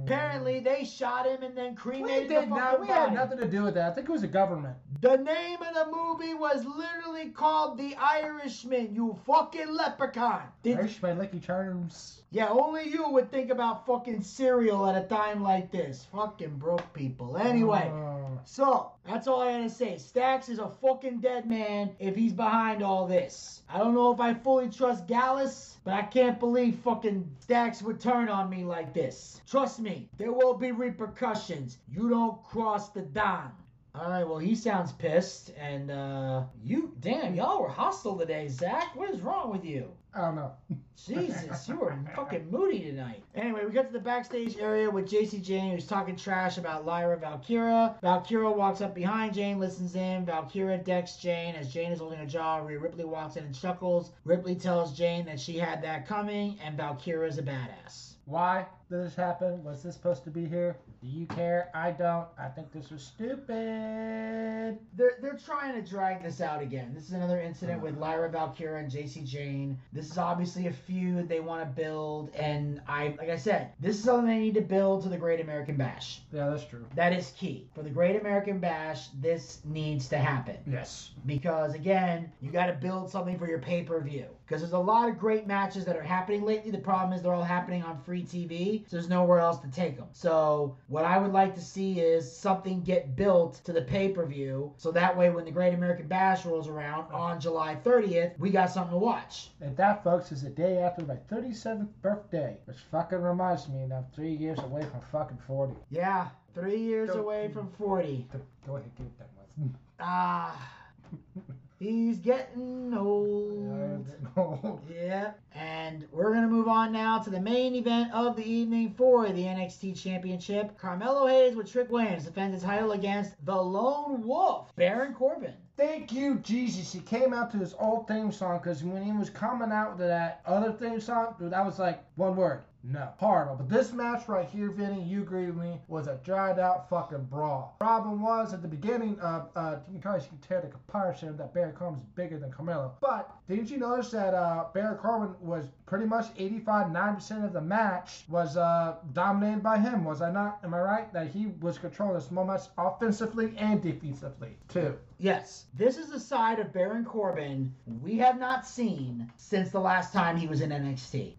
Apparently, they shot him and then we cremated did the not. We body. had nothing to do with that. I think it was the government. The name of the movie was literally called The Irishman, you fucking leprechaun. Did, Irishman, Lucky Charms. yeah, only you would think about fucking cereal at a time like this. Fucking broke people. Anyway. Oh. So, that's all I gotta say. Stacks is a fucking dead man if he's behind all this. I don't know if I fully trust Gallus, but I can't believe fucking Stacks would turn on me like this. Trust me, there will be repercussions. You don't cross the Don. Alright, well, he sounds pissed, and, uh, you, damn, y'all were hostile today, Zach. What is wrong with you? I don't know. Jesus, you were fucking moody tonight. Anyway, we get to the backstage area with Jacy Jayne, who's talking trash about Lyra Valkyra. Valkyra walks up behind Jayne, listens in. Valkyra decks Jayne as Jayne is holding a jaw. Rhea Ripley walks in and chuckles. Ripley tells Jayne that she had that coming, and Valkyra is a badass. Why did this happen? Was this supposed to be here? Do you care? I don't. I think this was stupid. They're, they're trying to drag this out again. This is another incident with mm-hmm. Lyra Valkyra and Jacy Jayne. This is obviously a feud they want to build, and I, like I said, this is something they need to build to the Great American Bash. Yeah, that's true. That is key. For the Great American Bash, this needs to happen. Yes. Because again, you got to build something for your pay per view. Because there's a lot of great matches that are happening lately. The problem is they're all happening on free TV, so there's nowhere else to take them. So, what I would like to see is something get built to the pay per view, so that way when the Great American Bash rolls around on July 30th, we got something to watch. And that, folks, is the day after my 37th birthday, which fucking reminds me that I'm three years away from fucking 40. Yeah, three years Go- away from 40. Go go ahead, get that one. Ah, he's getting old. Oh, Yeah, and we're gonna move on now to the main event of the evening for the NXT Championship. Carmelo Hayes with Trick Williams defends his title against the Lone Wolf, Baron Corbin. Thank you, Jesus. He came out to his old theme song because when he was coming out to that other theme song, dude, that was like one word. No. Horrible. But this match right here, Vinny, you agree with me, was a dried out fucking brawl. Problem was, at the beginning, uh, uh, you can tear the comparison that Baron Corbin's bigger than Carmelo. But didn't you notice that uh, Baron Corbin was pretty much 85, 9% of the match was uh, dominated by him, was I not? Am I right? That he was controlling this moment offensively and defensively, too. Yes, this is a side of Baron Corbin we have not seen since the last time he was in NXT.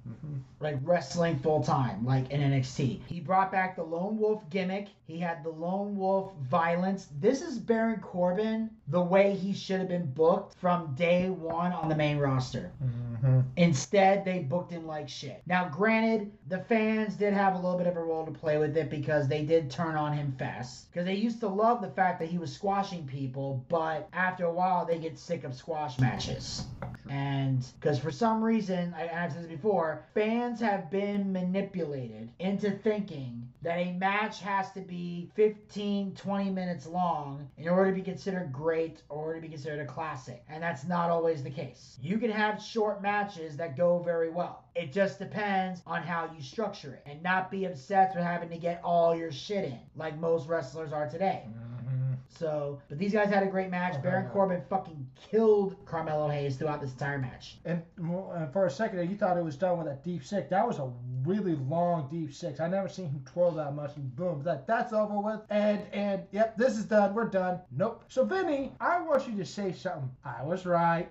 Like wrestling full time, like in NXT. He brought back the Lone Wolf gimmick. He had the Lone Wolf violence. This is Baron Corbin the way he should have been booked from day one on the main roster. Mm-hmm. Instead, they booked him like shit. Now, granted, the fans did have a little bit of a role to play with it because they did turn on him fast. Because they used to love the fact that he was squashing people, but after a while, they get sick of squash matches. And because for some reason, I, I've said this before, fans have been manipulated into thinking that a match has to be 15, 20 minutes long in order to be considered great or to be considered a classic. And that's not always the case. You can have short matches that go very well. It just depends on how you structure it and not be obsessed with having to get all your shit in like most wrestlers are today. Mm-hmm. So, but these guys had a great match. Oh, Baron yeah. Corbin fucking killed Carmelo Hayes throughout this entire match. And, and for a second you thought it was done with a deep six. That was a really long deep six. I never seen him twirl that much. And boom, that that's over with. And and yep, this is done. We're done. Nope. So Vinny, I want you to say something. I was right.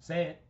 Say it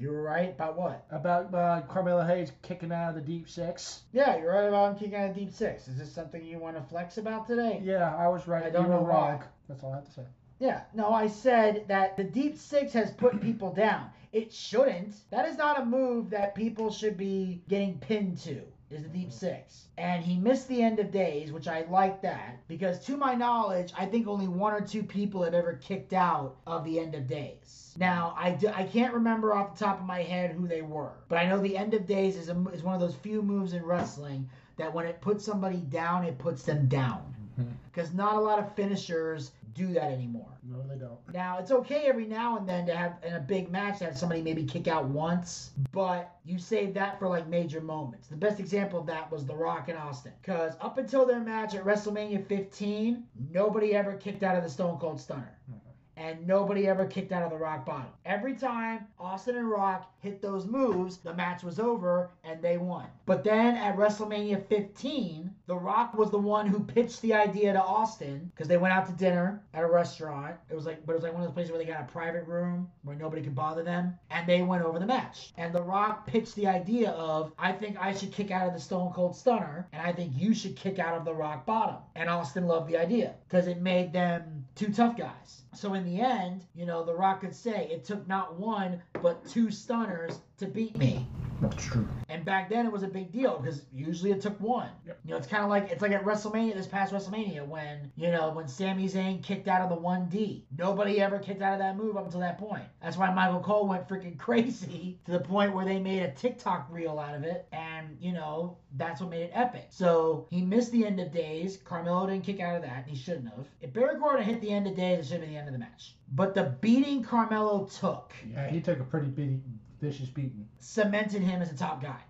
You were right about what? about uh, Carmelo Hayes kicking out of the deep six. Yeah, you're right about him kicking out a deep six. Is this something you want to flex about today? Yeah, I was right. I don't you were know why. wrong. That's all I have to say. Yeah, no, I said that the deep six has put people down. It shouldn't. That is not a move that people should be getting pinned to. Is the deep six. And he missed the end of days, which I like that. Because to my knowledge, I think only one or two people have ever kicked out of the end of days. Now, I, do, I can't remember off the top of my head who they were. But I know the end of days is, a, is one of those few moves in wrestling that when it puts somebody down, it puts them down. Mm-hmm. Because not a lot of finishers do that anymore. No, they don't. Now it's okay every now and then to have in a big match to have somebody maybe kick out once, but you save that for like major moments. The best example of that was The Rock and Austin, because up until their match at WrestleMania 15, nobody ever kicked out of the Stone Cold Stunner. Mm-hmm. and nobody ever kicked out of the rock bottom. Every time Austin and Rock hit those moves, the match was over and they won. But then at WrestleMania 15, The Rock was the one who pitched the idea to Austin because they went out to dinner at a restaurant. It was like, but it was like one of those places where they got a private room where nobody could bother them, and they went over the match. And The Rock pitched the idea of, I think I should kick out of the Stone Cold Stunner, and I think you should kick out of the Rock Bottom. And Austin loved the idea because it made them two tough guys. So in the end, you know, The Rock could say it took not one but two stunners to beat me. That's true. And back then it was a big deal because usually it took one. Yep. You know, it's kind of like it's like at WrestleMania this past WrestleMania when you know when Sami Zayn kicked out of the one D. Nobody ever kicked out of that move up until that point. That's why Michael Cole went freaking crazy to the point where they made a TikTok reel out of it, and you know that's what made it epic. So he missed the end of days. Carmelo didn't kick out of that, and he shouldn't have. If Baron Corbin hit the end of days, it should have been the end of the match. But the beating Carmelo took Yeah, he took a pretty beating, vicious beating. cemented him as a top guy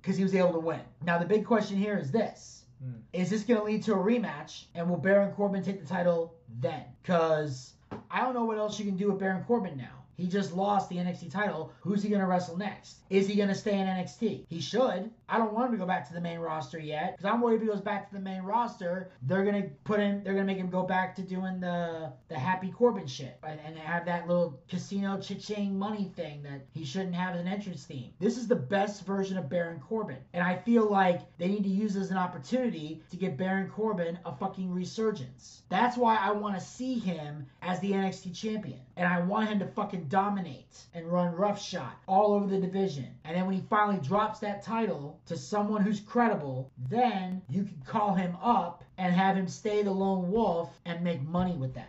because he was able to win. Now the big question here is this: Hmm. Is this going to lead to a rematch, and will Baron Corbin take the title then? Because I don't know what else you can do with Baron Corbin now. He just lost the NXT title. Who's he going to wrestle next? Is he going to stay in NXT? He should. I don't want him to go back to the main roster yet because I'm worried if he goes back to the main roster, they're going to put him. They're going to make him go back to doing the the Happy Corbin shit and, and have that little casino cha-ching money thing that he shouldn't have as an entrance theme. This is the best version of Baron Corbin, and I feel like they need to use this as an opportunity to give Baron Corbin a fucking resurgence. That's why I want to see him as the NXT champion, and I want him to fucking dominate and run roughshod all over the division. And then when he finally drops that title to someone who's credible, then you can call him up and have him stay the lone wolf and make money with that.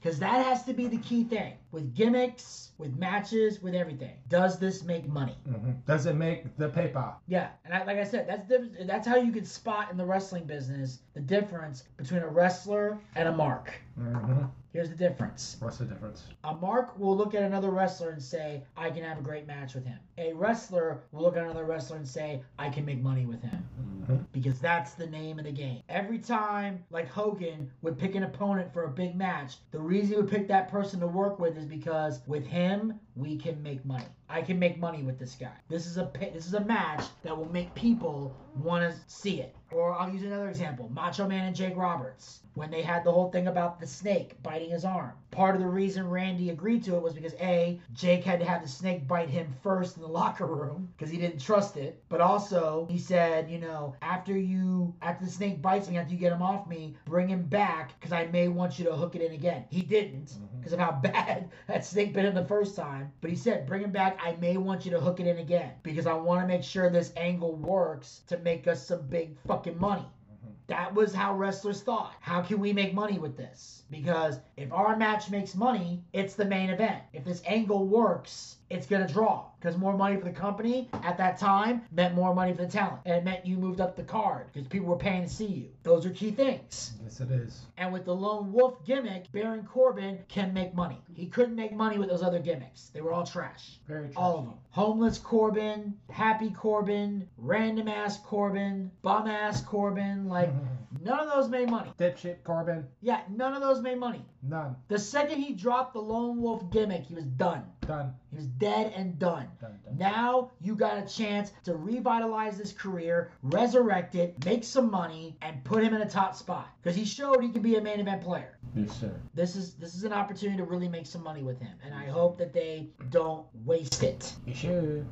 Because that has to be the key thing with gimmicks, with matches, with everything. Does this make money? Mhm. Does it make the paper? Yeah, and I, like I said, that's diff- that's how you can spot in the wrestling business the difference between a wrestler and a mark. hmm Here's the difference. What's the difference? A mark will look at another wrestler and say, I can have a great match with him. A wrestler will look at another wrestler and say, I can make money with him. hmm Because that's the name of the game. Every time, like Hogan would pick an opponent for a big match, the reason he would pick that person to work with is because with him, we can make money. I can make money with this guy. This is a this is a match that will make people want to see it. Or I'll use another example: Macho Man and Jake Roberts when they had the whole thing about the snake biting his arm. Part of the reason Randy agreed to it was because a Jake had to have the snake bite him first in the locker room because he didn't trust it. But also he said, you know, after you after the snake bites me, after you get him off me, bring him back because I may want you to hook it in again. He didn't mm-hmm. because of how bad that snake bit him the first time. But he said, bring him back. I may want you to hook it in again because I want to make sure this angle works to make us some big fucking money. That was how wrestlers thought. How can we make money with this? Because if our match makes money, it's the main event. If this angle works, it's gonna draw. Because more money for the company at that time meant more money for the talent. And it meant you moved up the card because people were paying to see you. Those are key things. Yes, it is. And with the lone wolf gimmick, Baron Corbin can make money. He couldn't make money with those other gimmicks. They were all trash. Very true. All of them. Homeless Corbin, Happy Corbin, Random Ass Corbin, Bum Ass Corbin. Like, none of those made money. Dipshit Corbin. Yeah, none of those made money. None. The second he dropped the Lone Wolf gimmick, he was done. Done. He was dead and done. Done. Done. Now you got a chance to revitalize his career, resurrect it, make some money, and put him in a top spot. Because he showed he could be a main event player. Yes, sir. This is this is an opportunity to really make some money with him, and I hope that they don't waste it. You should.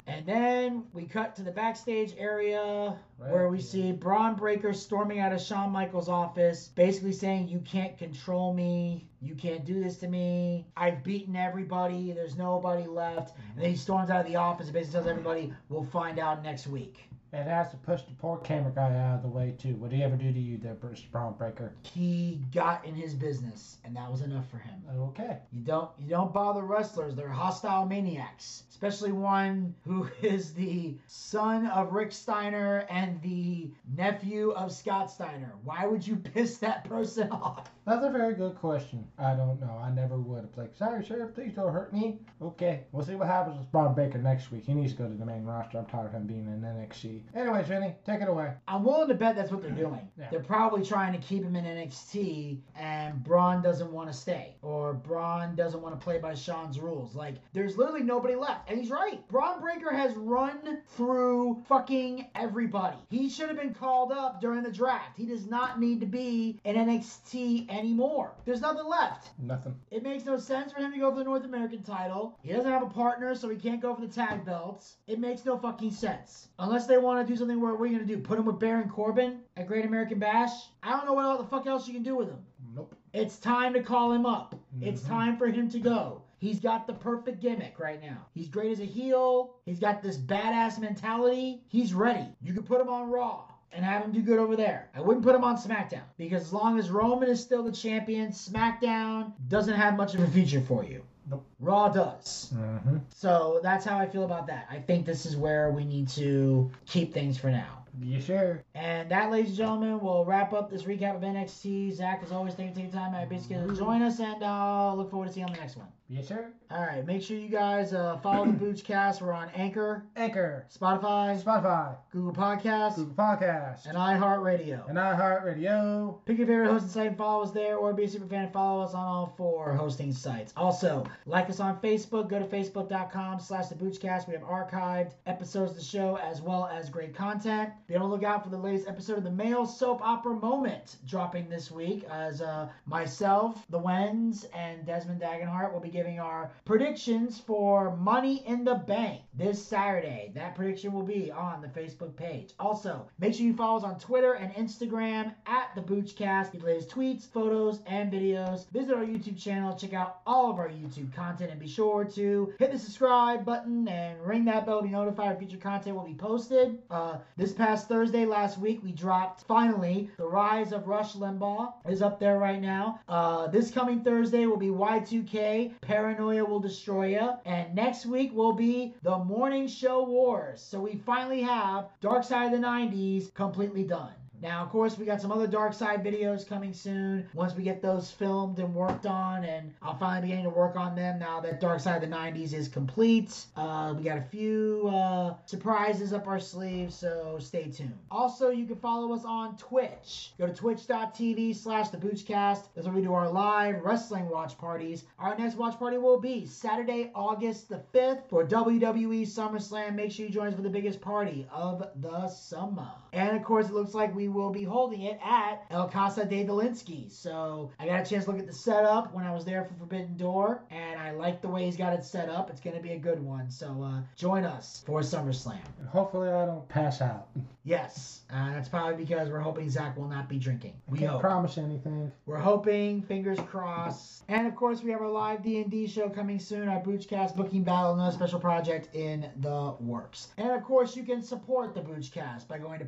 And then we cut to the backstage area where we see Bron Breakker storming out of Shawn Michaels' office, basically saying, You can't control me. You can't do this to me. I've beaten everybody. There's nobody left. And then he storms out of the office and basically tells everybody, We'll find out next week. And has to push the poor camera guy out of the way too. What did he ever do to you, there, British Bron Breakker? He got in his business, and that was enough for him. Okay. You don't you don't bother wrestlers. They're hostile maniacs, especially one who is the son of Rick Steiner and the nephew of Scott Steiner. Why would you piss that person off? That's a very good question. I don't know. I never would have. Like, sorry, sir, please don't hurt me. Okay, we'll see what happens with Bron Breakker next week. He needs to go to the main roster. I'm tired of him being in NXT. Anyways, Vinny, take it away. I'm willing to bet that's what they're doing. Yeah. They're probably trying to keep him in NXT, and Bron doesn't want to stay, or Bron doesn't want to play by Shawn's rules. Like, there's literally nobody left, and he's right. Bron Breakker has run through fucking everybody. He should have been called up during the draft. He does not need to be in NXT anymore. There's nothing left. Nothing. It makes no sense for him to go for the North American title. He doesn't have a partner, so he can't go for the tag belts. It makes no fucking sense. Unless they want to do something where what are you gonna do? Put him with Baron Corbin at Great American Bash? I don't know what all the fuck else you can do with him. Nope. It's time to call him up. It's Mhm. time for him to go. He's got the perfect gimmick right now. He's great as a heel. He's got this badass mentality. He's ready. You can put him on Raw and have him do good over there. I wouldn't put him on SmackDown because as long as Roman is still the champion, SmackDown doesn't have much of a future for you. Nope. Raw does. Mm-hmm. So that's how I feel about that. I think this is where we need to keep things for now. You sure? And that, ladies and gentlemen, will wrap up this recap of NXT. Zach, as always, thank you for taking time of basically to join us, and uh, look forward to seeing you on the next one. You sir. All right, make sure you guys uh, follow the Boochcast. We're on Anchor, Anchor, Spotify, Spotify, Google Podcasts, Google Podcast, and iHeartRadio. and iHeartRadio. Pick your favorite hosting site and follow us there, or be a super fan and follow us on all four hosting sites. Also, like us on Facebook. Go to facebook.com slash the Boochcast. We have archived episodes of the show as well as great content. Be on the lookout for the latest episode of the Male Soap Opera Moment dropping this week as uh, myself, the Wens, and Desmond Dagenhart will be giving our predictions for Money in the Bank this Saturday. That prediction will be on the Facebook page. Also, make sure you follow us on Twitter and Instagram at the Boochcast. Get the latest tweets, photos, and videos. Visit our YouTube channel. Check out all of our YouTube content and be sure to hit the subscribe button and ring that bell to be notified when future content will be posted. Uh, this past Thursday last week, we dropped finally The Rise of Rush Limbaugh is up there right now. Uh, this coming Thursday will be Y2K, Paranoia Will Destroy Ya, and next week will be The Morning Show Wars. So we finally have Dark Side of the 90s completely done. Now, of course, we got some other Dark Side videos coming soon. Once we get those filmed and worked on, and I'll finally be getting to work on them now that Dark Side of the 90s is complete. Uh, we got a few uh, surprises up our sleeves, so stay tuned. Also, you can follow us on Twitch. Go to twitch.tv slash the Boochcast. That's where we do our live wrestling watch parties. Our next watch party will be Saturday, August the 5th for WWE SummerSlam. Make sure you join us for the biggest party of the summer. And of course, it looks like we will be holding it at El Casa de Dolinsky. So I got a chance to look at the setup when I was there for Forbidden Door, and I like the way he's got it set up. It's going to be a good one. So uh, join us for SummerSlam. And hopefully I don't pass out. Yes, uh, that's probably because we're hoping Zach will not be drinking. We Can't hope. promise anything. We're hoping, fingers crossed. And of course, we have our live D&D show coming soon, our Boochcast booking battle, another special project in the works. And of course, you can support the Boochcast by going to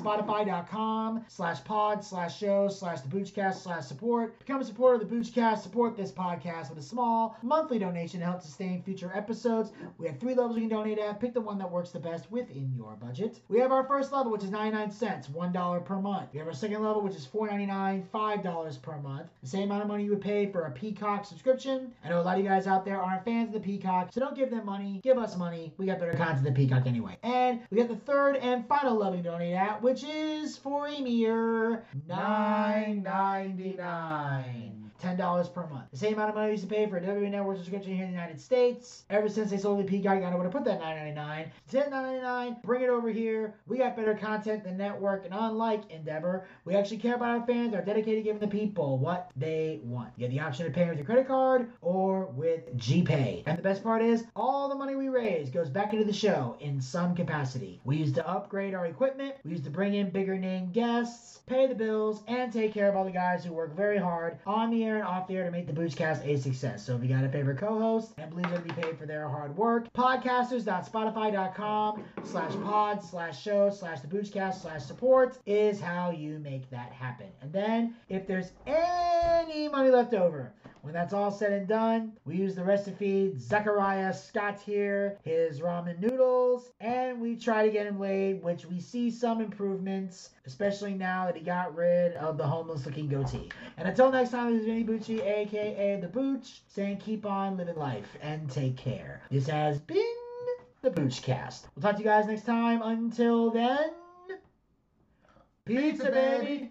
podcasters.spotify.com slash pod slash show slash the Boochcast slash support. Become a supporter of the Boochcast. Support this podcast with a small monthly donation to help sustain future episodes. We have three levels you can donate at. Pick the one that works the best within your budget. We have our first level, which is 99 cents, $1 per month. We have our second level, which is $4.99, $5 per month. The same amount of money you would pay for a Peacock subscription. I know a lot of you guys out there aren't fans of the Peacock, so don't give them money. Give us money. We got better content than Peacock anyway. And we got the third and final level you donate at, which is for a mere Nine $9.99. $10 per month. The same amount of money we used to pay for a WWE Network subscription here in the United States. Ever since they sold the Peacock, you gotta know where to put that $9.99. $10.99, bring it over here. We got better content than network, and unlike Endeavor, we actually care about our fans, are dedicated to giving the people what they want. You have the option to pay with your credit card or with GPay. And the best part is, all the money we raise goes back into the show in some capacity. We use to upgrade our equipment, we use to bring in bigger name guests, pay the bills, and take care of all the guys who work very hard on the air and off the air to make the Boochcast a success. So if you got a favorite co-host and believe they'll be paid for their hard work, podcasters.spotify.com slash pod slash show slash the Boochcast slash support is how you make that happen. And then if there's any money left over, When that's all said and done, we use the rest to feed Zachariah Scott here his ramen noodles, and we try to get him laid, which we see some improvements, especially now that he got rid of the homeless looking goatee. And until next time, this is Vinny Bucci, aka The Booch, saying keep on living life and take care. This has been the Boochcast. We'll talk to you guys next time. Until then, pizza, Pizza, baby.